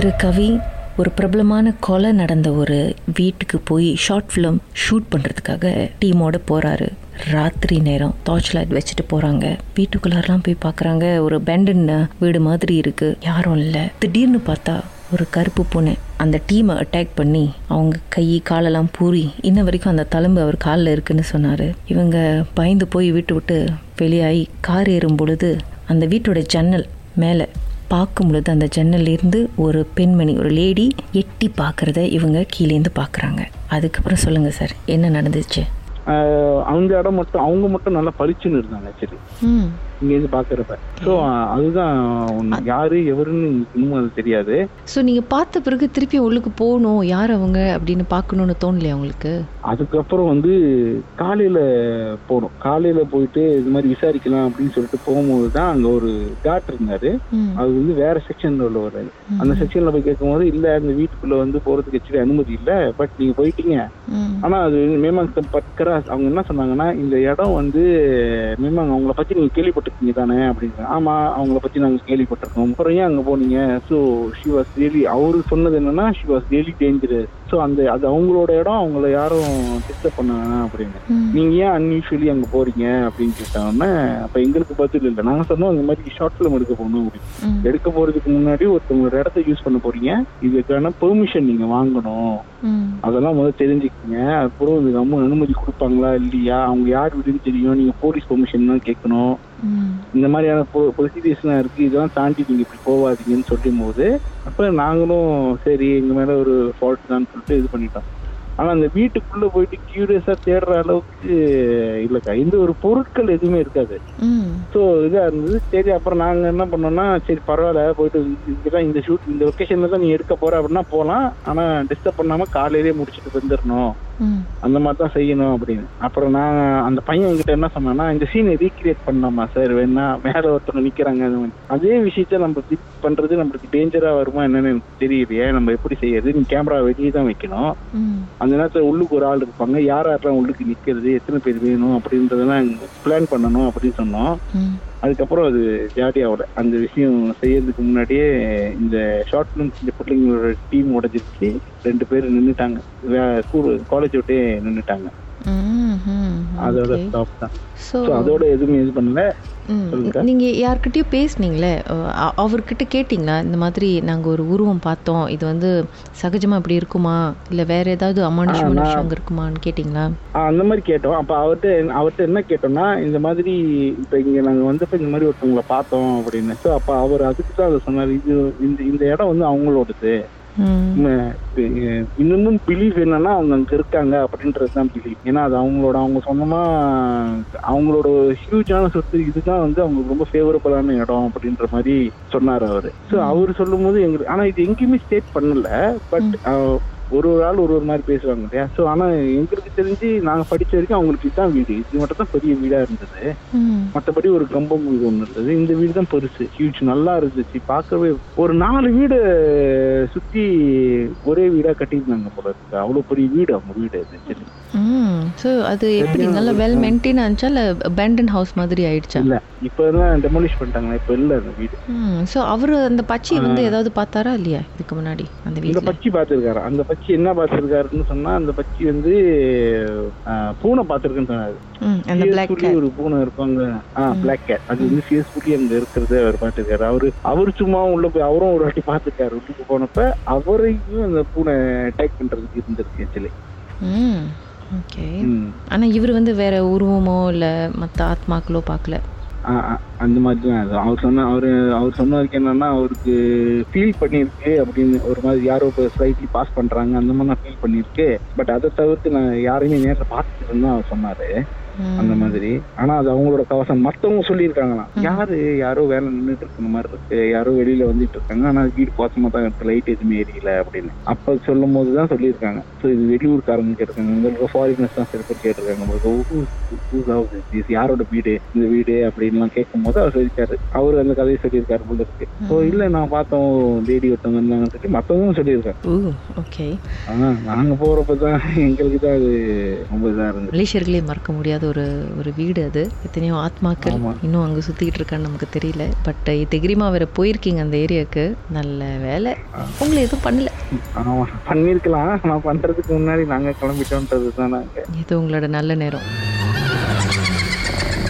திரு கவி ஒரு பிரபலமான கொலை நடந்த ஒரு வீட்டுக்கு போய் ஷார்ட் ஃபிலிம் ஷூட் பண்ணுறதுக்காக டீமோட போகிறாரு ராத்திரி நேரம் டார்ச் லைட் வச்சுட்டு போகிறாங்க வீட்டுக்குள்ளாரெலாம் போய் பார்க்குறாங்க ஒரு பெண்டன் வீடு மாதிரி இருக்குது யாரும் இல்லை. திடீர்னு பார்த்தா ஒரு கருப்பு பூனை அந்த டீமை அட்டாக் பண்ணி அவங்க கை காலெல்லாம் பூரி. இன்ன வரைக்கும் அந்த தழும்பு அவர் காலில் இருக்குன்னு சொன்னார். இவங்க பயந்து போய் வீட்டு விட்டு வெளியாகி கார் ஏறும் பொழுது அந்த வீட்டோட ஜன்னல் மேலே பார்க்கும் பொழுது அந்த ஜன்னல்லேருந்து ஒரு பெண்மணி ஒரு லேடி எட்டி பார்க்குறத இவங்க கீழேருந்து பார்க்குறாங்க. அதுக்கப்புறம் சொல்லுங்கள் சார் என்ன நடந்துச்சு? அந்த இடம் மட்டும் அவங்க மட்டும் நல்லா பளிச்சுன்னு இருந்தாங்க சரி. ம். இங்கேருந்து பாக்குறப்ப. ஸோ அதுதான். யாரு எவருன்னு இன்னும் அது தெரியாது. ஸோ நீங்கள் பார்த்த பிறகு திருப்பி உள்ளுக்கு போகணும் யார் அவங்க அப்படின்னு பார்க்கணுன்னு தோணலையா உங்களுக்கு? அதுக்கப்புறம் வந்து காலையில போனோம் காலையில போயிட்டு இது மாதிரி விசாரிக்கலாம் அப்படின்னு சொல்லிட்டு போகும்போது தான் அங்க ஒரு காட் இருந்தாரு. அது வந்து வேற செக்ஷன்ல உள்ளவர். அந்த செக்ஷன்ல போய் கேட்கும்போது இல்ல அந்த வீட்டுக்குள்ள வந்து போறதுக்கு ஆக்சுவலி அனுமதி இல்ல பட் நீங்க போயிட்டீங்க. ஆனா அது மேமாங் பட்கரா அவங்க என்ன சொன்னாங்கன்னா இந்த இடம் வந்து மேமாங் அவங்கள பத்தி நீங்க கேள்விப்பட்டிருக்கீங்க தானே அப்படின்னு ஆமா அவங்கள பத்தி நாங்க கேள்விப்பட்டிருக்கோம். அப்புறம் ஏன் அங்க போனீங்க? ஸோ ஷி வாஸ் ரியலி அவரு சொன்னது என்னன்னா she was really dangerous so அந்த அது அவங்களோட இடம் அவங்கள யாரும் டிஸ்டர்ப் பண்ண வேணாம் அப்படின்னு. நீங்க ஏன் அன்யூஷுவலி அங்க போறீங்க? அப்படின்னு கேட்டாங்கன்னா அப்ப எங்களுக்கு பதில் இல்லை. நாங்க சொன்னோம் இந்த மாதிரி ஷார்ட் ஃபிலிம் எடுக்க போகணும் அப்படின்னு. எடுக்க போறதுக்கு முன்னாடி ஒருத்தவங்க ஒரு இடத்த யூஸ் பண்ண போறீங்க. இதுக்கான பெர்மிஷன் நீங்க வாங்கணும். அதெல்லாம் முதல்ல தெரிஞ்சுக்கங்க. அப்புறம் இதுக்கு அம்மா அனுமதி கொடுப்பாங்களா இல்லையா? அவங்க யார் வீடுன்னு தெரியும். நீங்க போலீஸ் பெர்மிஷன் தான் கேட்கணும். இந்த மாதிரியான ப்ரொசீஜர்ஸ்லாம் இருக்கு. இதெல்லாம் தாண்டி நீங்க இப்படி போகாதீங்கன்னு சொல்லும் போது அப்ப நாங்களும் சரி எங்க மேல ஒரு ஃபால்ட் தான் சொல்லிட்டு இது பண்ணிட்டோம். ஆனா அந்த வீட்டுக்குள்ள போயிட்டு கியூரியஸா தேடுற அளவுக்கு இல்லக்கா. எந்த ஒரு பொருட்கள் எதுவுமே இருக்காது. ஸோ இதா இருந்தது. சரி அப்புறம் நாங்க என்ன பண்ணோம்னா சரி பரவாயில்ல போயிட்டு இதுதான் இந்த ஷூட் இந்த லொக்கேஷன்ல தான் நீ எடுக்க போற அப்படின்னா போகலாம் ஆனா டிஸ்டர்ப் பண்ணாம காலையிலேயே முடிச்சுட்டு வந்துடணும் அந்த மாதிரி தான் செய்யணும் அப்படின்னு. அப்புறம் நான் அந்த பையன் கிட்ட என்ன சொன்னேன்னா இந்த சீனை ரீக்ரியேட் பண்ணலாமா சார் வேணா மேல ஒருத்தவங்க நிக்கிறாங்க. மாதிரி. அதே விஷயத்த நம்ம திக் பண்றது நம்மளுக்கு டேஞ்சரா வருமா என்னன்னு எனக்கு தெரியலையே. நம்ம எப்படி செய்யறது? நீ கேமரா வெளியே தான் வைக்கணும். அந்த நேரத்துல உள்ளுக்கு ஒரு ஆள் இருப்பாங்க. யார் யாரெல்லாம் உள்ளுக்கு நிக்கிறது? எத்தனை பேர் வேணும்? அப்படின்றதெல்லாம் பிளான் பண்ணணும் அப்படின்னு சொன்னோம். அதுக்கப்புறம் அது ஜாடியாவோட அந்த விஷயம் செய்யறதுக்கு முன்னாடியே இந்த ஷார்ட் ஃபிலிம்ஸ் இந்த பிள்ளைங்களோட டீம் உடஞ்சிருச்சு. ரெண்டு பேர் நின்றுட்டாங்க ஸ்கூல் காலேஜ் விட்டே நின்றுட்டாங்க அதோட ஸ்டாப் தான். ஸோ அதோட எதுவுமே இது பண்ணல. நீங்கள் யார்கிட்டயும் பேசுனீங்களே அவர்கிட்ட கேட்டிங்களா? இந்த மாதிரி நாங்கள் ஒரு உருவம் பார்த்தோம். இது வந்து சகஜமாக இப்படி இருக்குமா? இல்லை வேற ஏதாவது விஷயம் அங்க இருக்குமான்னு கேட்டிங்களா? அந்த மாதிரி கேட்டோம். அப்ப அவர்கிட்ட அவர்கிட்ட என்ன கேட்டோம்னா இந்த மாதிரி இப்ப இங்க நாங்க வந்தப்ப இந்த மாதிரி ஒருத்தவங்களை பார்த்தோம் அப்படின்னு. ஸோ அப்ப அவர் அதுக்கு தான் அதை சொன்னார். இது இந்த இந்த இடம் வந்து அவங்களோடது. ம் உம், அஹ் இன்னமும் பிலீஃப் என்னன்னா அவங்க அங்க இருக்காங்க அப்படின்றது தான் பிலீஃப் ஏன்னா அது அவங்களோட அவங்க சொந்தமா அவங்களோட ஹியூஜான சொத்து இதுதான் வந்து அவங்களுக்கு ரொம்ப ஃபேவரபிளான இடம் அப்படின்ற மாதிரி சொன்னார் அவரு. ஸோ அவர் சொல்லும் போது எங்களுக்கு ஆனா இது எங்கேயுமே ஸ்டேட் பண்ணல. பட் ஒரு ஒரு ஆள் ஒரு ஒரு மாதிரி பேசுவாங்க இல்லையா? ஸோ ஆனா எங்களுக்கு தெரிஞ்சு நாங்க படிச்ச வரைக்கும் அவங்களுக்கு இதுதான் வீடு. இது மட்டும் தான் பெரிய வீடா இருந்தது. மற்றபடி ஒரு கம்பம் வீடு ஒன்று இருந்தது. இந்த வீடு தான் பெருசு. ஹியூஜ் நல்லா இருந்துச்சு. பார்க்கவே ஒரு நாலு வீடு சுத்தி ஒரே வீடா கட்டியிருந்தாங்க போல இருக்கு. அவ்வளோ பெரிய வீடு அவங்க வீடு அது ஸோ அது எப்படி? நல்லா வெல் மெயின்டைன் ஆச்சா இல்லை பேண்டன் ஹவுஸ் மாதிரி ஆயிடுச்சா? இல்ல. இப்போ எல்லாம் டெமோலிஷ் பண்ணிட்டாங்க இப்போ இல்ல அந்த வீடு. ஸோ அவர் அந்த பச்சையை வந்து ஏதாவது பார்த்தாரா? இல்லையா? இதுக்கு முன்னாடி அந்த வீட்டில் பச்சி பார்த்துருக்காரு? அந்த பச்சி என்ன பார்த்துருக்காருன்னு சொன்னா அந்த பச்சி வந்து ஆஹ், பூனை பார்த்துருக்குன்னு சொன்னாரு. ஒரு பூனை இருப்பாங்க. ஆ பிளாக் கேட் அது வந்து ஃபியர்ஸ்ஃபுல்லி அங்க இருக்கிறது அவர் பார்த்துருக்காரு. அவரு அவர் சும்மா உள்ள போய் அவரும் ஒரு வாட்டி பார்த்துருக்காரு. உள்ளுக்கு போனப்ப அவரையும் அந்த பூனை அட்டாக் பண்றதுக்கு இருந்திருக்கு ஆக்சுவலி ஓகே ஆனா இவர் வந்து வேற உருவமோ இல்ல மத்த ஆத்மாக்களோ பார்க்கல? அந்த மாதிரி தான் அது அவர் சொன்ன அவர் அவர் சொன்ன வரைக்கும் என்னன்னா அவருக்கு ஃபீல் பண்ணியிருக்கு அப்படின்னு ஒரு மாதிரி யாரோ இப்போ ஸ்லைட்லி பாஸ் பண்ணுறாங்க அந்த மாதிரி நான் ஃபீல் பண்ணியிருக்கு பட் அதை தவிர்த்து நான் யாரையுமே நேரில் பார்த்துட்டு தான் அவர் சொன்னார். அந்த மாதிரி. ஆனா அது அவங்களோட கவசம். மத்தவங்க சொல்லியிருக்காங்களாம். யாரு? யாரோ வேலை நின்றுட்டு இருக்கிற மாதிரி இருக்கு. யாரோ வெளியில வந்துட்டு இருக்காங்க. ஆனா வீடு கோசமா தான் இருக்கு. லைட் எதுவுமே எரியல அப்படின்னு. அப்ப சொல்லும் போது தான் சொல்லியிருக்காங்க. ஸோ இது வெளியூர்காரங்க கேட்டிருக்காங்க. உங்களுக்கு ஃபாரினர்ஸ் தான் சில பேர் கேட்டிருக்காங்க? யாரோட வீடு? இந்த வீடு அப்படின்லாம் கேட்கும் போது அவர் சொல்லியிருக்காரு. அவர் அந்த கதையை சொல்லியிருக்காரு போல இருக்கு. ஸோ இல்ல நான் பார்த்தோம். லேடி ஒருத்தவங்க இருந்தாங்கன்னு சொல்லி மத்தவங்களும் சொல்லியிருக்காங்க. ஓகே ஆனா நாங்க போறப்ப தான் எங்களுக்கு தான் அது ரொம்ப இதா இருந்தது. மலேசியர்களே மறக்க முடியாத ஒரு ஒரு வீடு அது. எத்தனையோ ஆத்மாக்கள். இன்னும் அங்கே சுற்றிக்கிட்டு இருக்கான்னு நமக்கு தெரியல. பட் தெகிரிமா வேற போயிருக்கீங்க அந்த ஏரியாவுக்கு. நல்ல வேலை. உங்களை எதுவும் பண்ணல. ஆமா. பண்ணிருக்கலாம் நான் பண்றதுக்கு முன்னாடி நாங்க கிளம்பிட்டோன்றது தான் இது உங்களோட நல்ல நேரம்.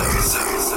Service. Service.